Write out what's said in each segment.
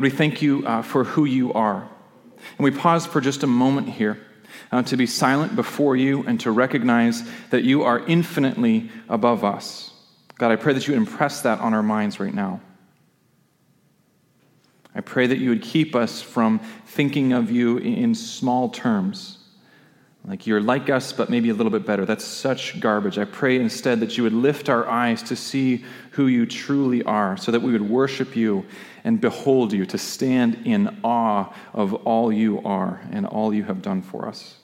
God, we thank you uh, for who you are. And we pause for just a moment here uh, to be silent before you and to recognize that you are infinitely above us. God, I pray that you impress that on our minds right now. I pray that you would keep us from thinking of you in small terms. Like you're like us, but maybe a little bit better. That's such garbage. I pray instead that you would lift our eyes to see who you truly are, so that we would worship you and behold you, to stand in awe of all you are and all you have done for us.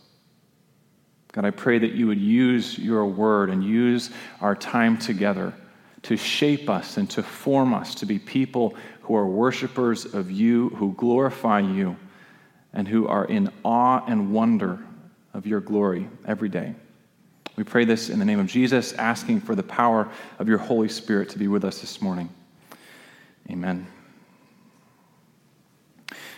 God, I pray that you would use your word and use our time together to shape us and to form us to be people who are worshipers of you, who glorify you, and who are in awe and wonder of your glory every day. We pray this in the name of Jesus, asking for the power of your Holy Spirit to be with us this morning. Amen.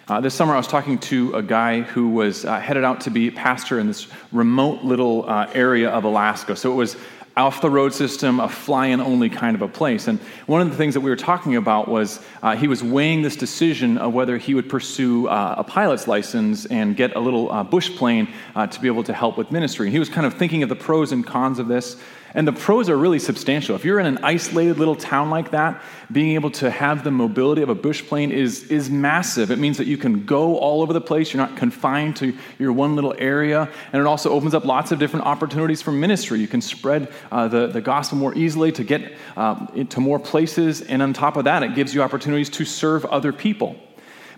Uh, this summer, I was talking to a guy who was uh, headed out to be pastor in this remote little uh, area of Alaska. So it was off the road system, a fly in only kind of a place. And one of the things that we were talking about was uh, he was weighing this decision of whether he would pursue uh, a pilot's license and get a little uh, bush plane uh, to be able to help with ministry. He was kind of thinking of the pros and cons of this. And the pros are really substantial. If you're in an isolated little town like that, being able to have the mobility of a bush plane is, is massive. It means that you can go all over the place. You're not confined to your one little area. And it also opens up lots of different opportunities for ministry. You can spread uh, the, the gospel more easily to get uh, into more places. And on top of that, it gives you opportunities to serve other people.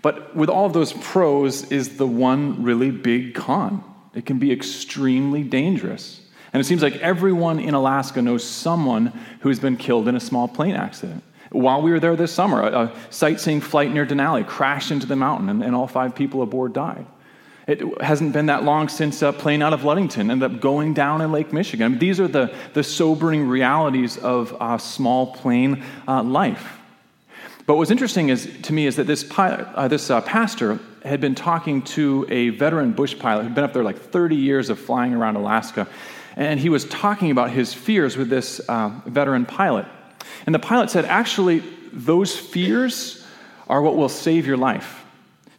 But with all of those pros is the one really big con. It can be extremely dangerous. And it seems like everyone in Alaska knows someone who's been killed in a small plane accident. While we were there this summer, a, a sightseeing flight near Denali crashed into the mountain, and, and, all five people aboard died. It hasn't been that long since a plane out of Ludington ended up going down in Lake Michigan. I mean, these are the, the sobering realities of uh, small plane uh, life. But what's interesting is, to me is that this, uh, this uh, pastor had been talking to a veteran bush pilot who'd been up there like 30 years of flying around Alaska. And he was talking about his fears with this uh, veteran pilot. And the pilot said, actually, those fears are what will save your life.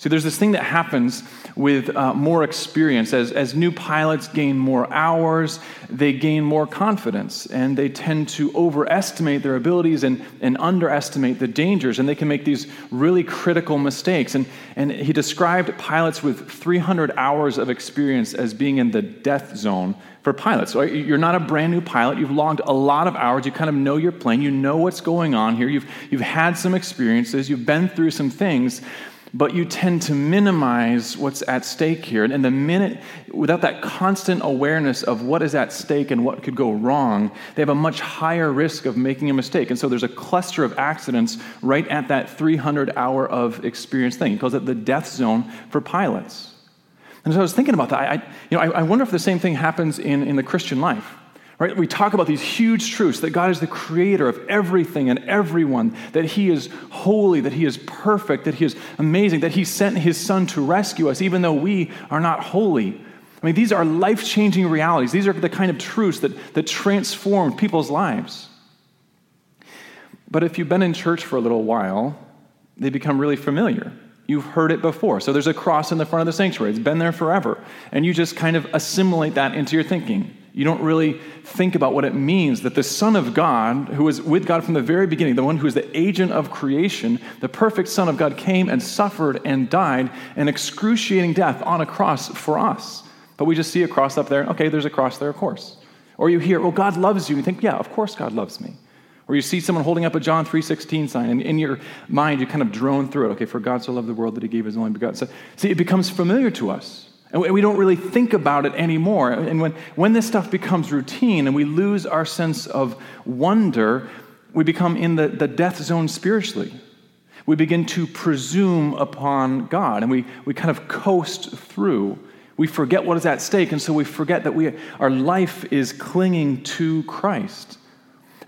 See, there's this thing that happens with uh, more experience. As, as new pilots gain more hours, they gain more confidence, and they tend to overestimate their abilities and, and underestimate the dangers, and they can make these really critical mistakes. And, and he described pilots with 300 hours of experience as being in the death zone for pilots. So you're not a brand new pilot. You've logged a lot of hours. You kind of know your plane. You know what's going on here. You've, you've had some experiences. You've been through some things, but you tend to minimize what's at stake here. And the minute, without that constant awareness of what is at stake and what could go wrong, they have a much higher risk of making a mistake. And so there's a cluster of accidents right at that 300 hour of experience thing. He calls it the death zone for pilots. And so I was thinking about that. I, you know, I, I wonder if the same thing happens in, in the Christian life. Right? We talk about these huge truths that God is the creator of everything and everyone, that He is holy, that He is perfect, that He is amazing, that He sent His Son to rescue us, even though we are not holy. I mean, these are life changing realities. These are the kind of truths that, that transform people's lives. But if you've been in church for a little while, they become really familiar. You've heard it before. So there's a cross in the front of the sanctuary. It's been there forever. And you just kind of assimilate that into your thinking. You don't really think about what it means that the Son of God, who was with God from the very beginning, the one who is the agent of creation, the perfect Son of God, came and suffered and died an excruciating death on a cross for us. But we just see a cross up there. Okay, there's a cross there, of course. Or you hear, well, God loves you. And you think, yeah, of course God loves me. Or you see someone holding up a John 3.16 sign, and in your mind you kind of drone through it. Okay, for God so loved the world that he gave his only begotten son. See, it becomes familiar to us. And we don't really think about it anymore. And when, when this stuff becomes routine and we lose our sense of wonder, we become in the, the death zone spiritually. We begin to presume upon God and we, we kind of coast through. We forget what is at stake, and so we forget that we, our life is clinging to Christ.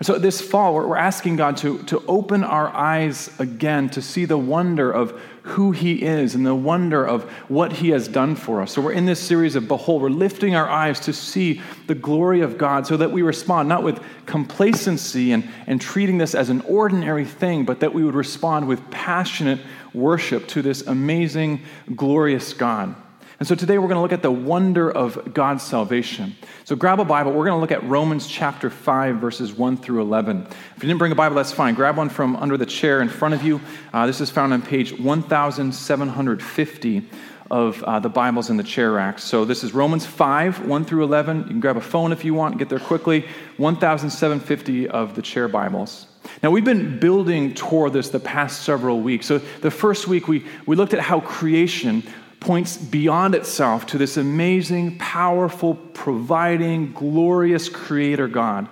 So this fall, we're asking God to, to open our eyes again to see the wonder of who He is and the wonder of what He has done for us. So we're in this series of Behold. We're lifting our eyes to see the glory of God so that we respond not with complacency and, and treating this as an ordinary thing, but that we would respond with passionate worship to this amazing, glorious God. And so today we're going to look at the wonder of God's salvation. So grab a Bible. We're going to look at Romans chapter 5, verses 1 through 11. If you didn't bring a Bible, that's fine. Grab one from under the chair in front of you. Uh, this is found on page 1750 of uh, the Bibles in the chair racks. So this is Romans 5, 1 through 11. You can grab a phone if you want, get there quickly. 1750 of the chair Bibles. Now, we've been building toward this the past several weeks. So, the first week, we, we looked at how creation points beyond itself to this amazing, powerful, providing, glorious creator God.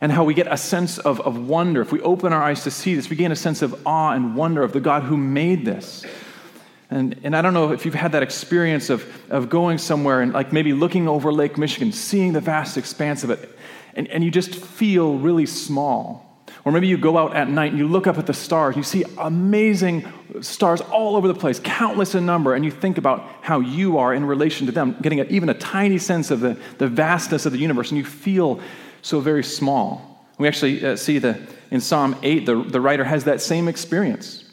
And how we get a sense of, of wonder. If we open our eyes to see this, we gain a sense of awe and wonder of the God who made this. And, and I don't know if you've had that experience of, of going somewhere and like maybe looking over Lake Michigan, seeing the vast expanse of it, and, and you just feel really small. Or maybe you go out at night and you look up at the stars, you see amazing stars all over the place, countless in number, and you think about how you are in relation to them, getting even a tiny sense of the, the vastness of the universe, and you feel so very small. We actually uh, see the, in Psalm 8, the, the writer has that same experience.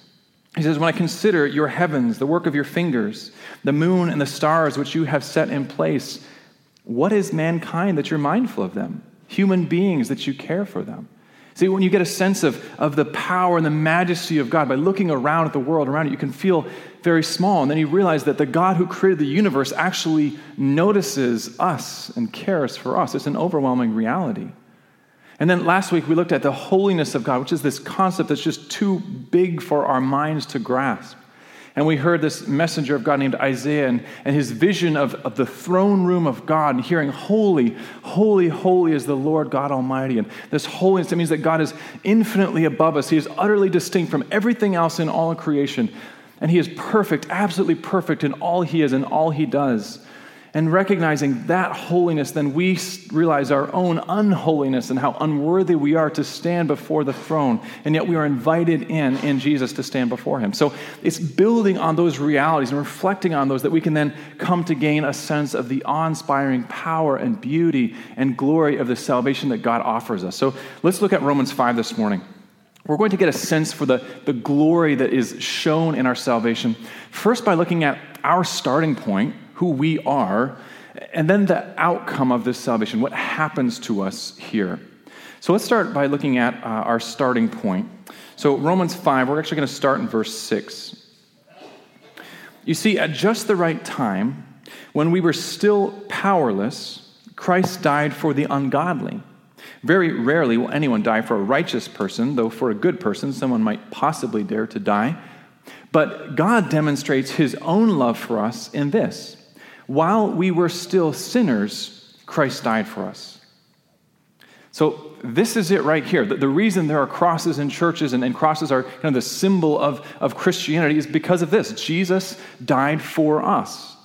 He says, When I consider your heavens, the work of your fingers, the moon and the stars which you have set in place, what is mankind that you're mindful of them? Human beings that you care for them. See, when you get a sense of, of the power and the majesty of God by looking around at the world around you, you can feel very small. And then you realize that the God who created the universe actually notices us and cares for us. It's an overwhelming reality. And then last week we looked at the holiness of God, which is this concept that's just too big for our minds to grasp. And we heard this messenger of God named Isaiah and, and his vision of, of the throne room of God and hearing, Holy, holy, holy is the Lord God Almighty. And this holiness, it means that God is infinitely above us. He is utterly distinct from everything else in all creation. And he is perfect, absolutely perfect in all he is and all he does and recognizing that holiness, then we realize our own unholiness and how unworthy we are to stand before the throne. And yet we are invited in in Jesus to stand before him. So it's building on those realities and reflecting on those that we can then come to gain a sense of the awe inspiring power and beauty and glory of the salvation that God offers us. So let's look at Romans 5 this morning. We're going to get a sense for the, the glory that is shown in our salvation, first by looking at our starting point who we are, and then the outcome of this salvation, what happens to us here. So let's start by looking at uh, our starting point. So, Romans 5, we're actually going to start in verse 6. You see, at just the right time, when we were still powerless, Christ died for the ungodly. Very rarely will anyone die for a righteous person, though for a good person, someone might possibly dare to die. But God demonstrates his own love for us in this while we were still sinners, Christ died for us. So, this is it right here. The, the reason there are crosses in churches and, and crosses are kind of the symbol of, of Christianity is because of this. Jesus died for us.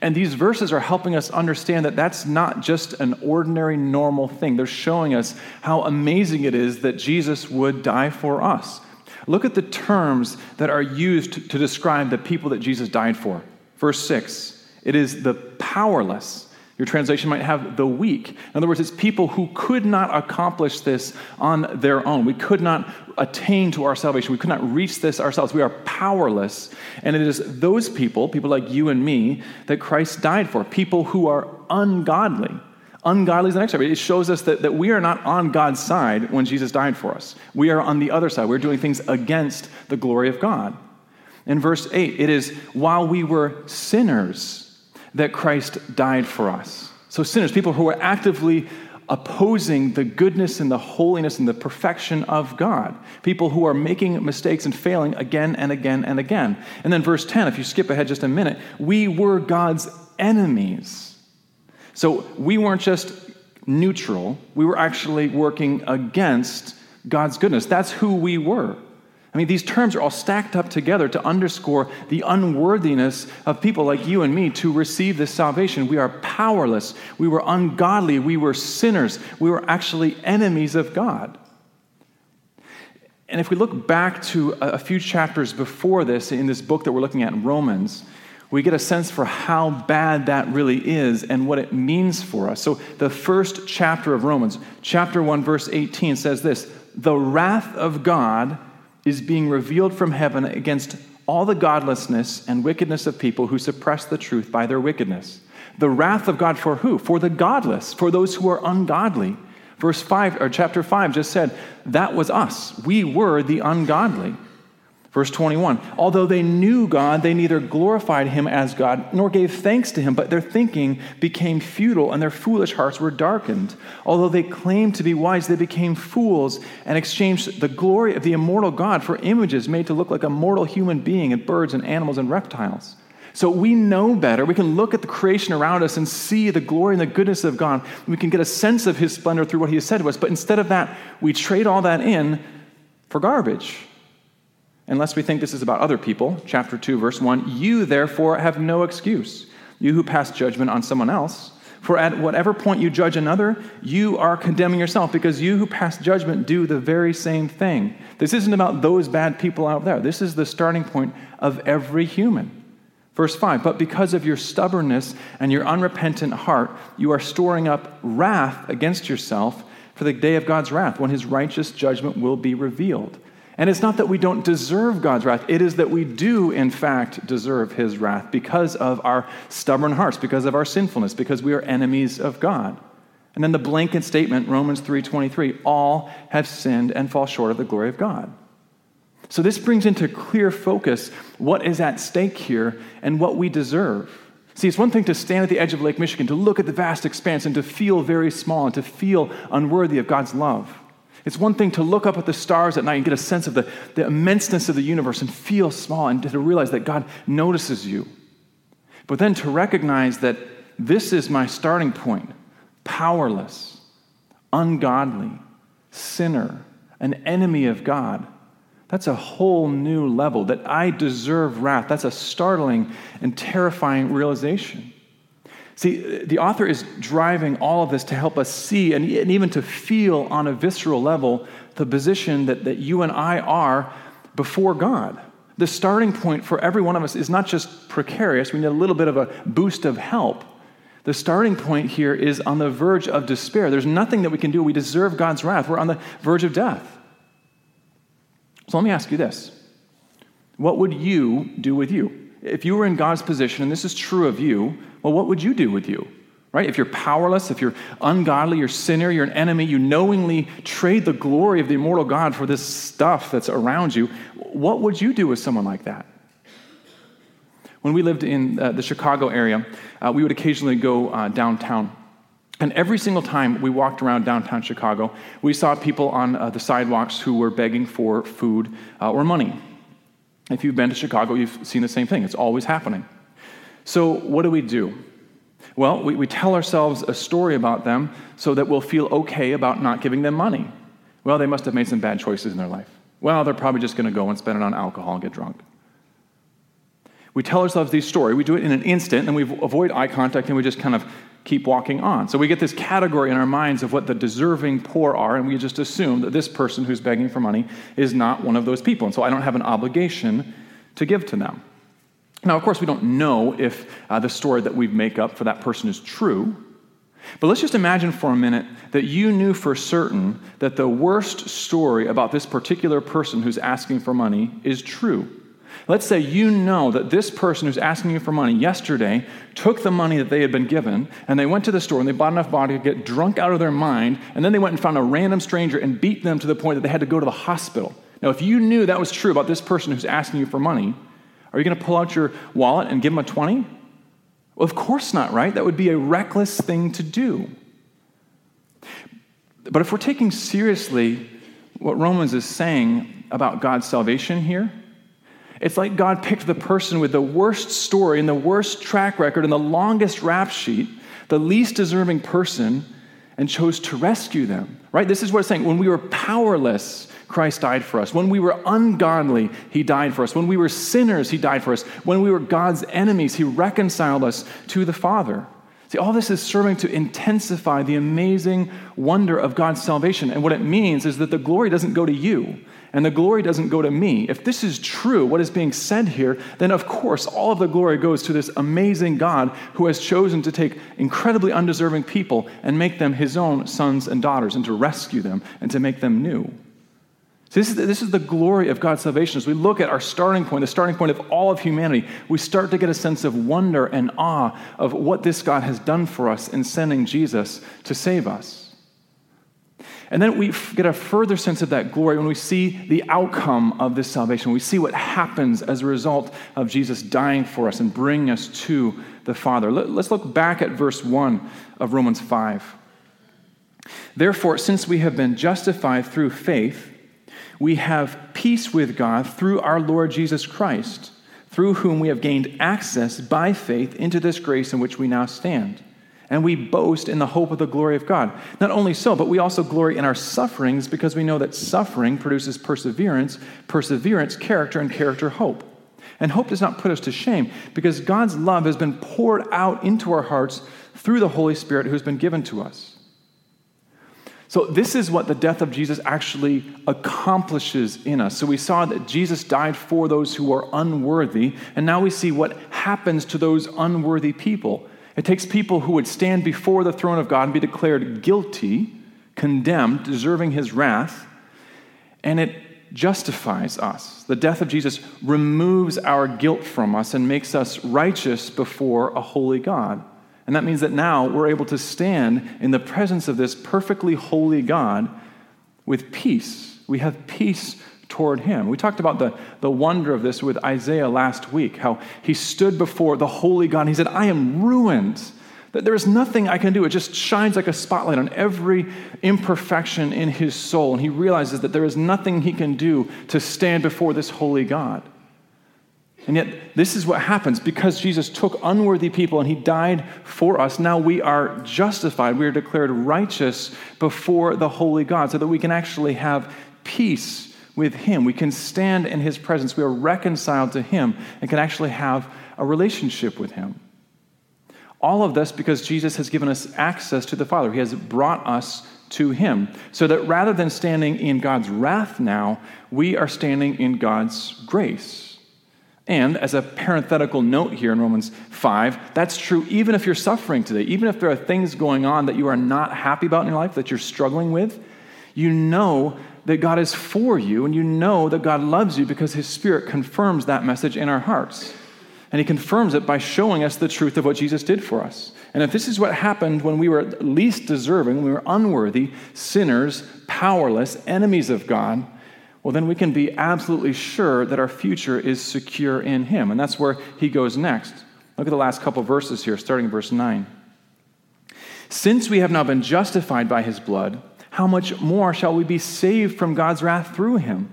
And these verses are helping us understand that that's not just an ordinary, normal thing. They're showing us how amazing it is that Jesus would die for us. Look at the terms that are used to, to describe the people that Jesus died for. Verse 6 it is the powerless. Your translation might have the weak. In other words, it's people who could not accomplish this on their own. We could not attain to our salvation. We could not reach this ourselves. We are powerless. And it is those people, people like you and me, that Christ died for. People who are ungodly. Ungodly is the next step. It shows us that, that we are not on God's side when Jesus died for us. We are on the other side. We're doing things against the glory of God. In verse 8, it is while we were sinners that Christ died for us. So, sinners, people who are actively opposing the goodness and the holiness and the perfection of God. People who are making mistakes and failing again and again and again. And then, verse 10, if you skip ahead just a minute, we were God's enemies. So, we weren't just neutral, we were actually working against God's goodness. That's who we were. I mean, these terms are all stacked up together to underscore the unworthiness of people like you and me to receive this salvation. We are powerless. We were ungodly. We were sinners. We were actually enemies of God. And if we look back to a few chapters before this in this book that we're looking at in Romans, we get a sense for how bad that really is and what it means for us. So, the first chapter of Romans, chapter 1, verse 18, says this The wrath of God is being revealed from heaven against all the godlessness and wickedness of people who suppress the truth by their wickedness. The wrath of God for who? For the godless, for those who are ungodly. Verse 5 or chapter 5 just said that was us. We were the ungodly. Verse 21 Although they knew God, they neither glorified him as God nor gave thanks to him, but their thinking became futile and their foolish hearts were darkened. Although they claimed to be wise, they became fools and exchanged the glory of the immortal God for images made to look like a mortal human being and birds and animals and reptiles. So we know better. We can look at the creation around us and see the glory and the goodness of God. We can get a sense of his splendor through what he has said to us. But instead of that, we trade all that in for garbage unless we think this is about other people. Chapter 2, verse 1 You therefore have no excuse, you who pass judgment on someone else. For at whatever point you judge another, you are condemning yourself, because you who pass judgment do the very same thing. This isn't about those bad people out there. This is the starting point of every human. Verse 5 But because of your stubbornness and your unrepentant heart, you are storing up wrath against yourself for the day of God's wrath, when his righteous judgment will be revealed. And it's not that we don't deserve God's wrath, it is that we do, in fact, deserve his wrath because of our stubborn hearts, because of our sinfulness, because we are enemies of God. And then the blanket statement, Romans 3:23, all have sinned and fall short of the glory of God. So this brings into clear focus what is at stake here and what we deserve. See, it's one thing to stand at the edge of Lake Michigan, to look at the vast expanse and to feel very small and to feel unworthy of God's love. It's one thing to look up at the stars at night and get a sense of the, the immenseness of the universe and feel small and to realize that God notices you. But then to recognize that this is my starting point powerless, ungodly, sinner, an enemy of God. That's a whole new level that I deserve wrath. That's a startling and terrifying realization. See, the author is driving all of this to help us see and, even to feel on a visceral level the position that, that you and I are before God. The starting point for every one of us is not just precarious, we need a little bit of a boost of help. The starting point here is on the verge of despair. There's nothing that we can do. We deserve God's wrath. We're on the verge of death. So let me ask you this What would you do with you? If you were in God's position, and this is true of you, well, what would you do with you? Right? If you're powerless, if you're ungodly, you're a sinner, you're an enemy, you knowingly trade the glory of the immortal God for this stuff that's around you, what would you do with someone like that? When we lived in uh, the Chicago area, uh, we would occasionally go uh, downtown. And every single time we walked around downtown Chicago, we saw people on uh, the sidewalks who were begging for food uh, or money. If you've been to Chicago, you've seen the same thing. It's always happening. So, what do we do? Well, we, we tell ourselves a story about them so that we'll feel okay about not giving them money. Well, they must have made some bad choices in their life. Well, they're probably just going to go and spend it on alcohol and get drunk. We tell ourselves these stories. We do it in an instant, and we avoid eye contact, and we just kind of keep walking on. So we get this category in our minds of what the deserving poor are, and we just assume that this person who's begging for money is not one of those people. And so I don't have an obligation to give to them. Now, of course, we don't know if uh, the story that we make up for that person is true. But let's just imagine for a minute that you knew for certain that the worst story about this particular person who's asking for money is true. Let's say you know that this person who's asking you for money yesterday took the money that they had been given and they went to the store and they bought enough vodka to get drunk out of their mind and then they went and found a random stranger and beat them to the point that they had to go to the hospital. Now, if you knew that was true about this person who's asking you for money, are you going to pull out your wallet and give them a 20? Well, of course not, right? That would be a reckless thing to do. But if we're taking seriously what Romans is saying about God's salvation here, it's like God picked the person with the worst story and the worst track record and the longest rap sheet, the least deserving person, and chose to rescue them. Right? This is what it's saying. When we were powerless, Christ died for us. When we were ungodly, He died for us. When we were sinners, He died for us. When we were God's enemies, He reconciled us to the Father. See, all this is serving to intensify the amazing wonder of God's salvation. And what it means is that the glory doesn't go to you and the glory doesn't go to me. If this is true, what is being said here, then of course all of the glory goes to this amazing God who has chosen to take incredibly undeserving people and make them his own sons and daughters and to rescue them and to make them new. So this is, the, this is the glory of God's salvation. As we look at our starting point, the starting point of all of humanity, we start to get a sense of wonder and awe of what this God has done for us in sending Jesus to save us. And then we get a further sense of that glory when we see the outcome of this salvation. We see what happens as a result of Jesus dying for us and bringing us to the Father. Let's look back at verse 1 of Romans 5. Therefore, since we have been justified through faith, we have peace with God through our Lord Jesus Christ, through whom we have gained access by faith into this grace in which we now stand. And we boast in the hope of the glory of God. Not only so, but we also glory in our sufferings because we know that suffering produces perseverance, perseverance, character, and character, hope. And hope does not put us to shame because God's love has been poured out into our hearts through the Holy Spirit who has been given to us. So, this is what the death of Jesus actually accomplishes in us. So, we saw that Jesus died for those who are unworthy, and now we see what happens to those unworthy people. It takes people who would stand before the throne of God and be declared guilty, condemned, deserving his wrath, and it justifies us. The death of Jesus removes our guilt from us and makes us righteous before a holy God. And that means that now we're able to stand in the presence of this perfectly holy God with peace. We have peace toward him. We talked about the, the wonder of this with Isaiah last week, how he stood before the holy God and he said, I am ruined. That there is nothing I can do. It just shines like a spotlight on every imperfection in his soul. And he realizes that there is nothing he can do to stand before this holy God. And yet, this is what happens because Jesus took unworthy people and he died for us. Now we are justified. We are declared righteous before the holy God so that we can actually have peace with him. We can stand in his presence. We are reconciled to him and can actually have a relationship with him. All of this because Jesus has given us access to the Father. He has brought us to him. So that rather than standing in God's wrath now, we are standing in God's grace. And as a parenthetical note here in Romans 5, that's true even if you're suffering today, even if there are things going on that you are not happy about in your life, that you're struggling with, you know that God is for you and you know that God loves you because His Spirit confirms that message in our hearts. And He confirms it by showing us the truth of what Jesus did for us. And if this is what happened when we were least deserving, when we were unworthy, sinners, powerless, enemies of God, well, then we can be absolutely sure that our future is secure in Him. And that's where He goes next. Look at the last couple verses here, starting verse 9. Since we have now been justified by His blood, how much more shall we be saved from God's wrath through Him?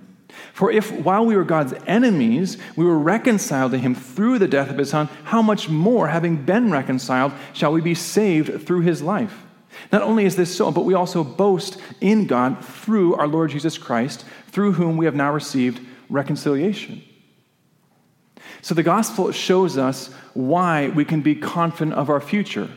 For if while we were God's enemies, we were reconciled to Him through the death of His Son, how much more, having been reconciled, shall we be saved through His life? Not only is this so, but we also boast in God through our Lord Jesus Christ, through whom we have now received reconciliation. So the gospel shows us why we can be confident of our future.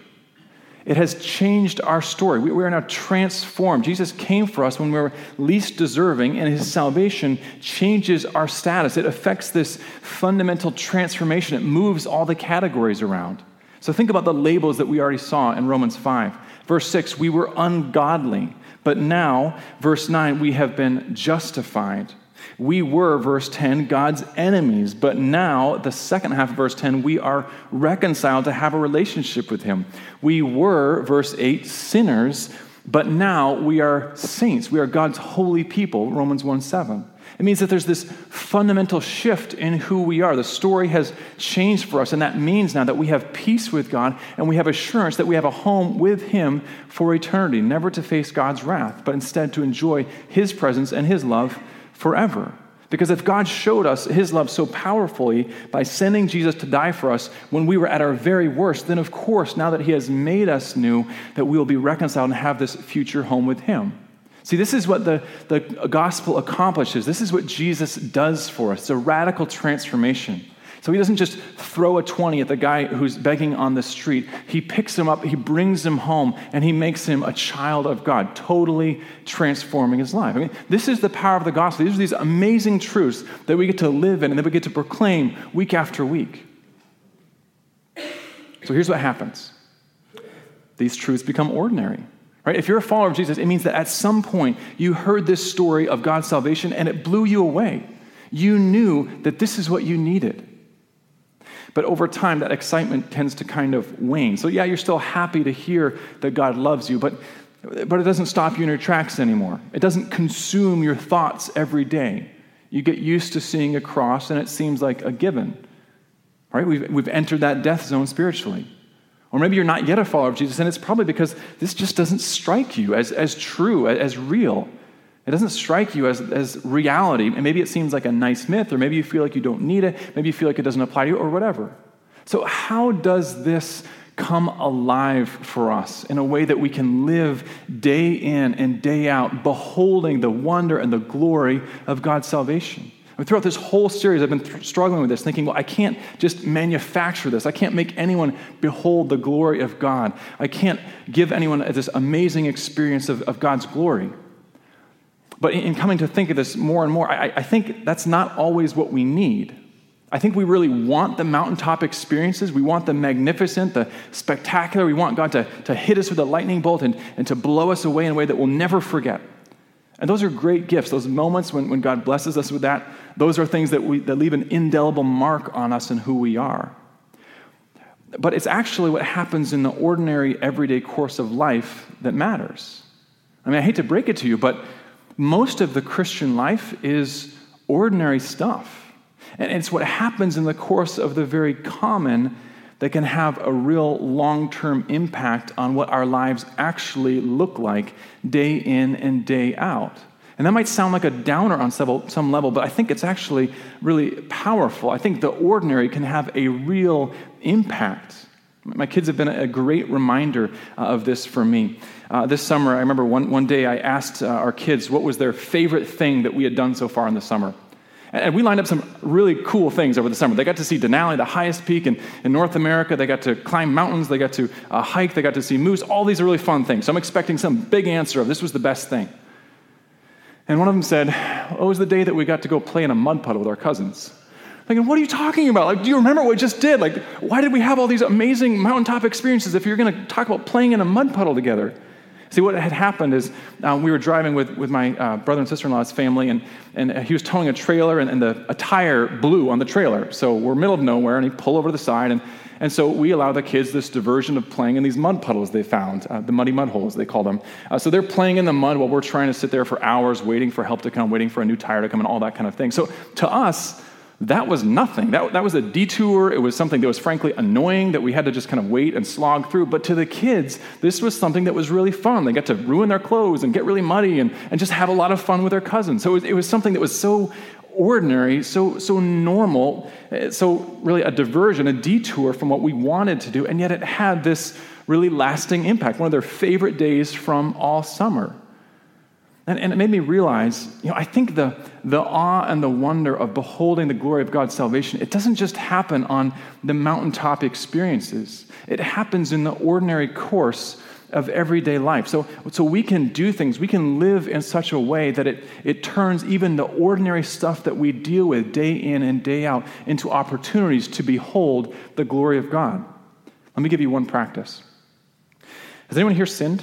It has changed our story. We, are now transformed. Jesus came for us when we were least deserving, and his salvation changes our status. It affects this fundamental transformation. It moves all the categories around. So think about the labels that we already saw in Romans 5. Verse 6, we were ungodly, but now, verse 9, we have been justified. We were, verse 10, God's enemies, but now, the second half of verse 10, we are reconciled to have a relationship with Him. We were, verse 8, sinners, but now we are saints. We are God's holy people, Romans 1 7. It means that there's this fundamental shift in who we are. The story has changed for us, and that means now that we have peace with God and we have assurance that we have a home with Him for eternity, never to face God's wrath, but instead to enjoy His presence and His love forever. Because if God showed us His love so powerfully by sending Jesus to die for us when we were at our very worst, then of course, now that He has made us new, that we will be reconciled and have this future home with Him. See, this is what the, the gospel accomplishes. This is what Jesus does for us. It's a radical transformation. So he doesn't just throw a 20 at the guy who's begging on the street. He picks him up, he brings him home, and he makes him a child of God, totally transforming his life. I mean, this is the power of the gospel. These are these amazing truths that we get to live in and that we get to proclaim week after week. So here's what happens these truths become ordinary. Right? If you're a follower of Jesus, it means that at some point you heard this story of God's salvation and it blew you away. You knew that this is what you needed. But over time, that excitement tends to kind of wane. So, yeah, you're still happy to hear that God loves you, but, but it doesn't stop you in your tracks anymore. It doesn't consume your thoughts every day. You get used to seeing a cross, and it seems like a given. Right? We've, we've entered that death zone spiritually. Or maybe you're not yet a follower of Jesus, and it's probably because this just doesn't strike you as, as true, as real. It doesn't strike you as, as reality. And maybe it seems like a nice myth, or maybe you feel like you don't need it, maybe you feel like it doesn't apply to you, or whatever. So, how does this come alive for us in a way that we can live day in and day out, beholding the wonder and the glory of God's salvation? Throughout this whole series, I've been th- struggling with this, thinking, well, I can't just manufacture this. I can't make anyone behold the glory of God. I can't give anyone this amazing experience of, of God's glory. But in coming to think of this more and more, I, I think that's not always what we need. I think we really want the mountaintop experiences. We want the magnificent, the spectacular. We want God to, to hit us with a lightning bolt and, and to blow us away in a way that we'll never forget. And those are great gifts. Those moments when, when God blesses us with that, those are things that, we, that leave an indelible mark on us and who we are. But it's actually what happens in the ordinary, everyday course of life that matters. I mean, I hate to break it to you, but most of the Christian life is ordinary stuff. And it's what happens in the course of the very common that can have a real long term impact on what our lives actually look like day in and day out. And that might sound like a downer on some level, but I think it's actually really powerful. I think the ordinary can have a real impact. My kids have been a great reminder uh, of this for me. Uh, this summer, I remember one, one day I asked uh, our kids what was their favorite thing that we had done so far in the summer. And we lined up some really cool things over the summer. They got to see Denali, the highest peak in, in North America. They got to climb mountains. They got to uh, hike. They got to see moose. All these really fun things. So I'm expecting some big answer of this was the best thing. And one of them said, oh, it was the day that we got to go play in a mud puddle with our cousins. I'm like, what are you talking about? Like, do you remember what we just did? Like, why did we have all these amazing mountaintop experiences if you're going to talk about playing in a mud puddle together? See, what had happened is um, we were driving with, with my uh, brother and sister in law's family, and, and he was towing a trailer, and, and the, a tire blew on the trailer. So we're middle of nowhere, and he pulled over to the side, and, and so we allow the kids this diversion of playing in these mud puddles they found, uh, the muddy mud holes, they call them. Uh, so they're playing in the mud while we're trying to sit there for hours, waiting for help to come, waiting for a new tire to come, and all that kind of thing. So to us, that was nothing. That, that was a detour. It was something that was frankly annoying that we had to just kind of wait and slog through. But to the kids, this was something that was really fun. They got to ruin their clothes and get really muddy and, and just have a lot of fun with their cousins. So it was, it was something that was so ordinary, so, so normal, eh, so really a diversion, a detour from what we wanted to do. And yet it had this really lasting impact, one of their favorite days from all summer. And, and, it made me realize, you know, I think the, the awe and the wonder of beholding the glory of God's salvation, it doesn't just happen on the mountaintop experiences. It happens in the ordinary course of everyday life. So, so we can do things, we can live in such a way that it, it turns even the ordinary stuff that we deal with day in and day out into opportunities to behold the glory of God. Let me give you one practice. Has anyone here sinned?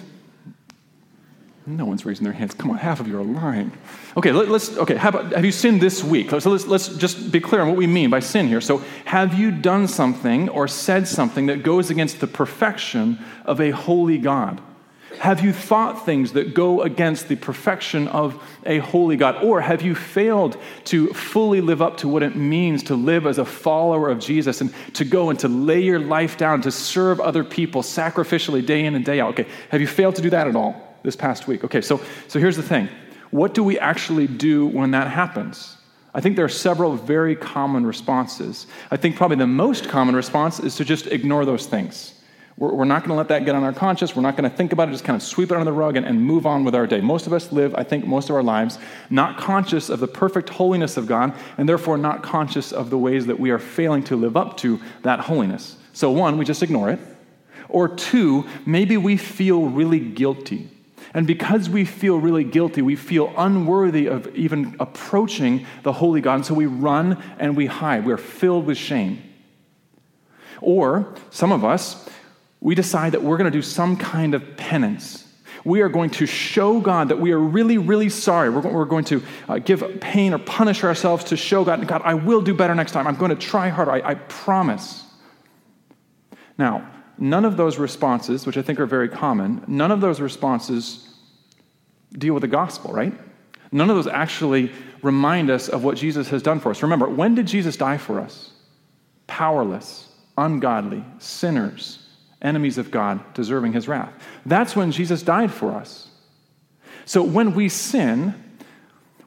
No one's raising their hands. Come on, half of you are lying. Okay, let, us Okay, about, have you sinned this week? So let's, let's just be clear on what we mean by sin here. So, have you done something or said something that goes against the perfection of a holy God? Have you thought things that go against the perfection of a holy God? Or have you failed to fully live up to what it means to live as a follower of Jesus and to go and to lay your life down to serve other people sacrificially day in and day out? Okay, have you failed to do that at all? This past week. Okay, so, so here's the thing what do we actually do when that happens? I think there are several very common responses. I think probably the most common response is to just ignore those things. We're, we're not going to let that get on our conscience. We're not going to think about it, just kind of sweep it under the rug and, and move on with our day. Most of us live, I think, most of our lives not conscious of the perfect holiness of God, and therefore not conscious of the ways that we are failing to live up to that holiness. So, one, we just ignore it. Or two, maybe we feel really guilty. And because we feel really guilty, we feel unworthy of even approaching the holy God. And so we run and we hide. We're filled with shame. Or some of us, we decide that we're going to do some kind of penance. We are going to show God that we are really, really sorry. We're, going to uh, give pain or punish ourselves to show God, God, I will do better next time. I'm going to try harder. I, I promise. Now, none of those responses, which I think are very common, none of those responses deal with the gospel, right? None of those actually remind us of what Jesus has done for us. Remember, when did Jesus die for us? Powerless, ungodly, sinners, enemies of God, deserving his wrath. That's when Jesus died for us. So when we sin,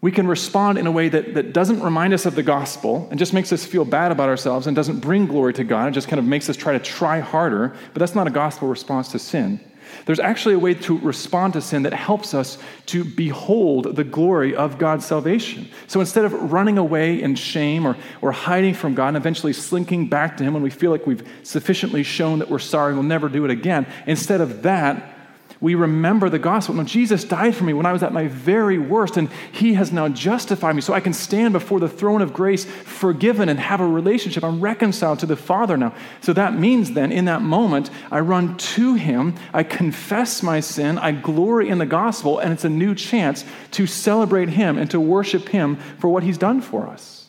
we can respond in a way that, that doesn't remind us of the gospel and just makes us feel bad about ourselves and doesn't bring glory to God. It just kind of makes us try to try harder, but that's not a gospel response to sin. There's actually a way to respond to sin that helps us to behold the glory of God's salvation. So instead of running away in shame or, or hiding from God and eventually slinking back to Him when we feel like we've sufficiently shown that we're sorry, we'll never do it again, instead of that, we remember the gospel. No, Jesus died for me when I was at my very worst, and He has now justified me so I can stand before the throne of grace, forgiven and have a relationship. I'm reconciled to the Father now. So that means then, in that moment, I run to Him, I confess my sin, I glory in the gospel, and it's a new chance to celebrate Him and to worship Him for what He's done for us.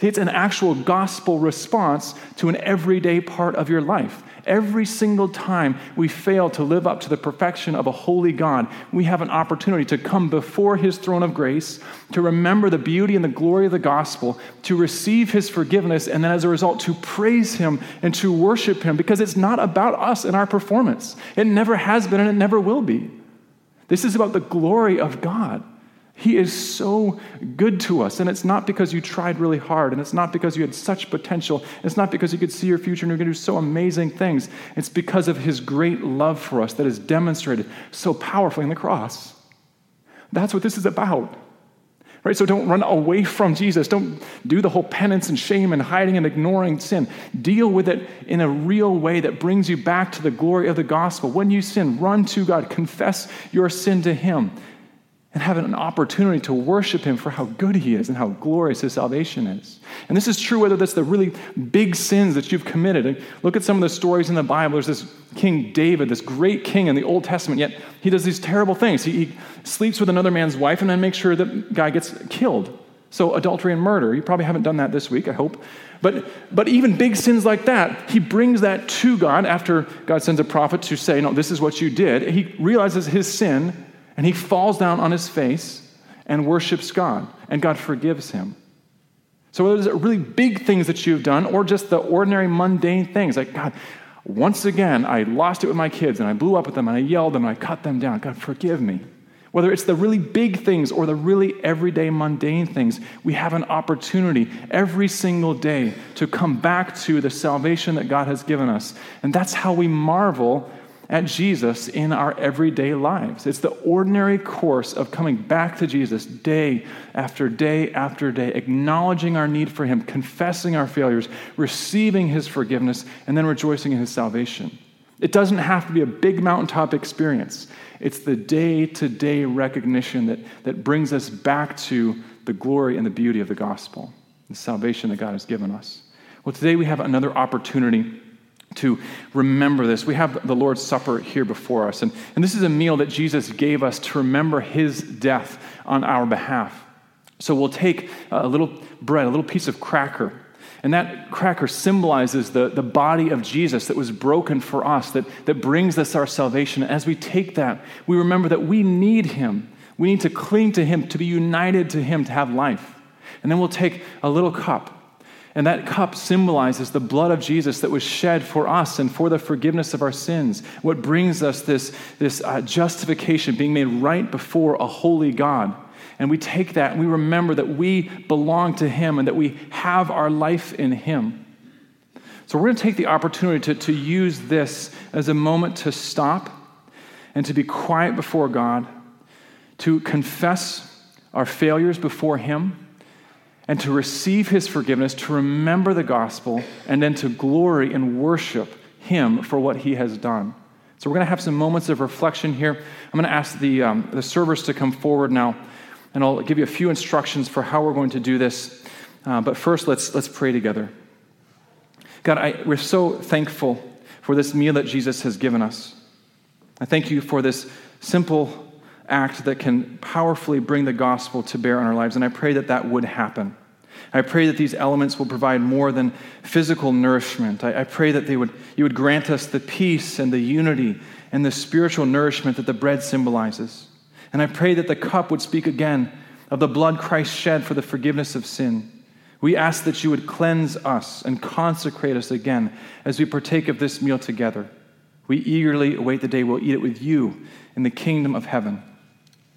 It's an actual gospel response to an everyday part of your life. Every single time we fail to live up to the perfection of a holy God, we have an opportunity to come before His throne of grace, to remember the beauty and the glory of the gospel, to receive His forgiveness, and then as a result, to praise Him and to worship Him because it's not about us and our performance. It never has been and it never will be. This is about the glory of God. He is so good to us. And it's not because you tried really hard, and it's not because you had such potential. It's not because you could see your future and you're going to do so amazing things. It's because of His great love for us that is demonstrated so powerfully in the cross. That's what this is about. Right? So don't run away from Jesus. Don't do the whole penance and shame and hiding and ignoring sin. Deal with it in a real way that brings you back to the glory of the gospel. When you sin, run to God, confess your sin to Him and have an opportunity to worship him for how good he is and how glorious his salvation is. And this is true whether that's the really big sins that you've committed. Look at some of the stories in the Bible. There's this King David, this great king in the Old Testament, yet he does these terrible things. He, he sleeps with another man's wife and then makes sure that guy gets killed. So, adultery and murder. You probably haven't done that this week, I hope. But, but even big sins like that, he brings that to God after God sends a prophet to say, No, this is what you did. He realizes his sin and he falls down on his face and worships God, and God forgives him. So, whether it's really big things that you've done or just the ordinary mundane things, like, God, once again, I lost it with my kids and I blew up at them and I yelled and I cut them down. God, forgive me. Whether it's the really big things or the really everyday mundane things, we have an opportunity every single day to come back to the salvation that God has given us. And that's how we marvel at Jesus in our everyday lives. It's the ordinary course of coming back to Jesus day after day after day, acknowledging our need for Him, confessing our failures, receiving His forgiveness, and then rejoicing in His salvation. It doesn't have to be a big mountaintop experience. It's the day to day recognition that, that brings us back to the glory and the beauty of the gospel, the salvation that God has given us. Well, today we have another opportunity to remember this. We have the Lord's Supper here before us, and, and this is a meal that Jesus gave us to remember his death on our behalf. So we'll take a little bread, a little piece of cracker, and that cracker symbolizes the, the body of Jesus that was broken for us, that, that brings us our salvation. As we take that, we remember that we need him. We need to cling to him, to be united to him, to have life. And then we'll take a little cup and that cup symbolizes the blood of Jesus that was shed for us and for the forgiveness of our sins. What brings us this, this uh, justification, being made right before a holy God. And we take that and we remember that we belong to Him and that we have our life in Him. So we're going to take the opportunity to, to use this as a moment to stop and to be quiet before God, to confess our failures before Him, and to receive His forgiveness, to remember the gospel, and then to glory and worship Him for what He has done. So we're going to have some moments of reflection here. I'm going to ask the, um, the servers to come forward now, and I'll give you a few instructions for how we're going to do this. Uh, but first, let's, let's pray together. God, I, we're so thankful for this meal that Jesus has given us. I thank you for this simple act that can powerfully bring the gospel to bear on our lives, and I pray that that would happen. I pray that these elements will provide more than physical nourishment. I, I, pray that they would, you would grant us the peace and the unity and the spiritual nourishment that the bread symbolizes. And I pray that the cup would speak again of the blood Christ shed for the forgiveness of sin. We ask that you would cleanse us and consecrate us again as we partake of this meal together. We eagerly await the day we'll eat it with you in the kingdom of heaven.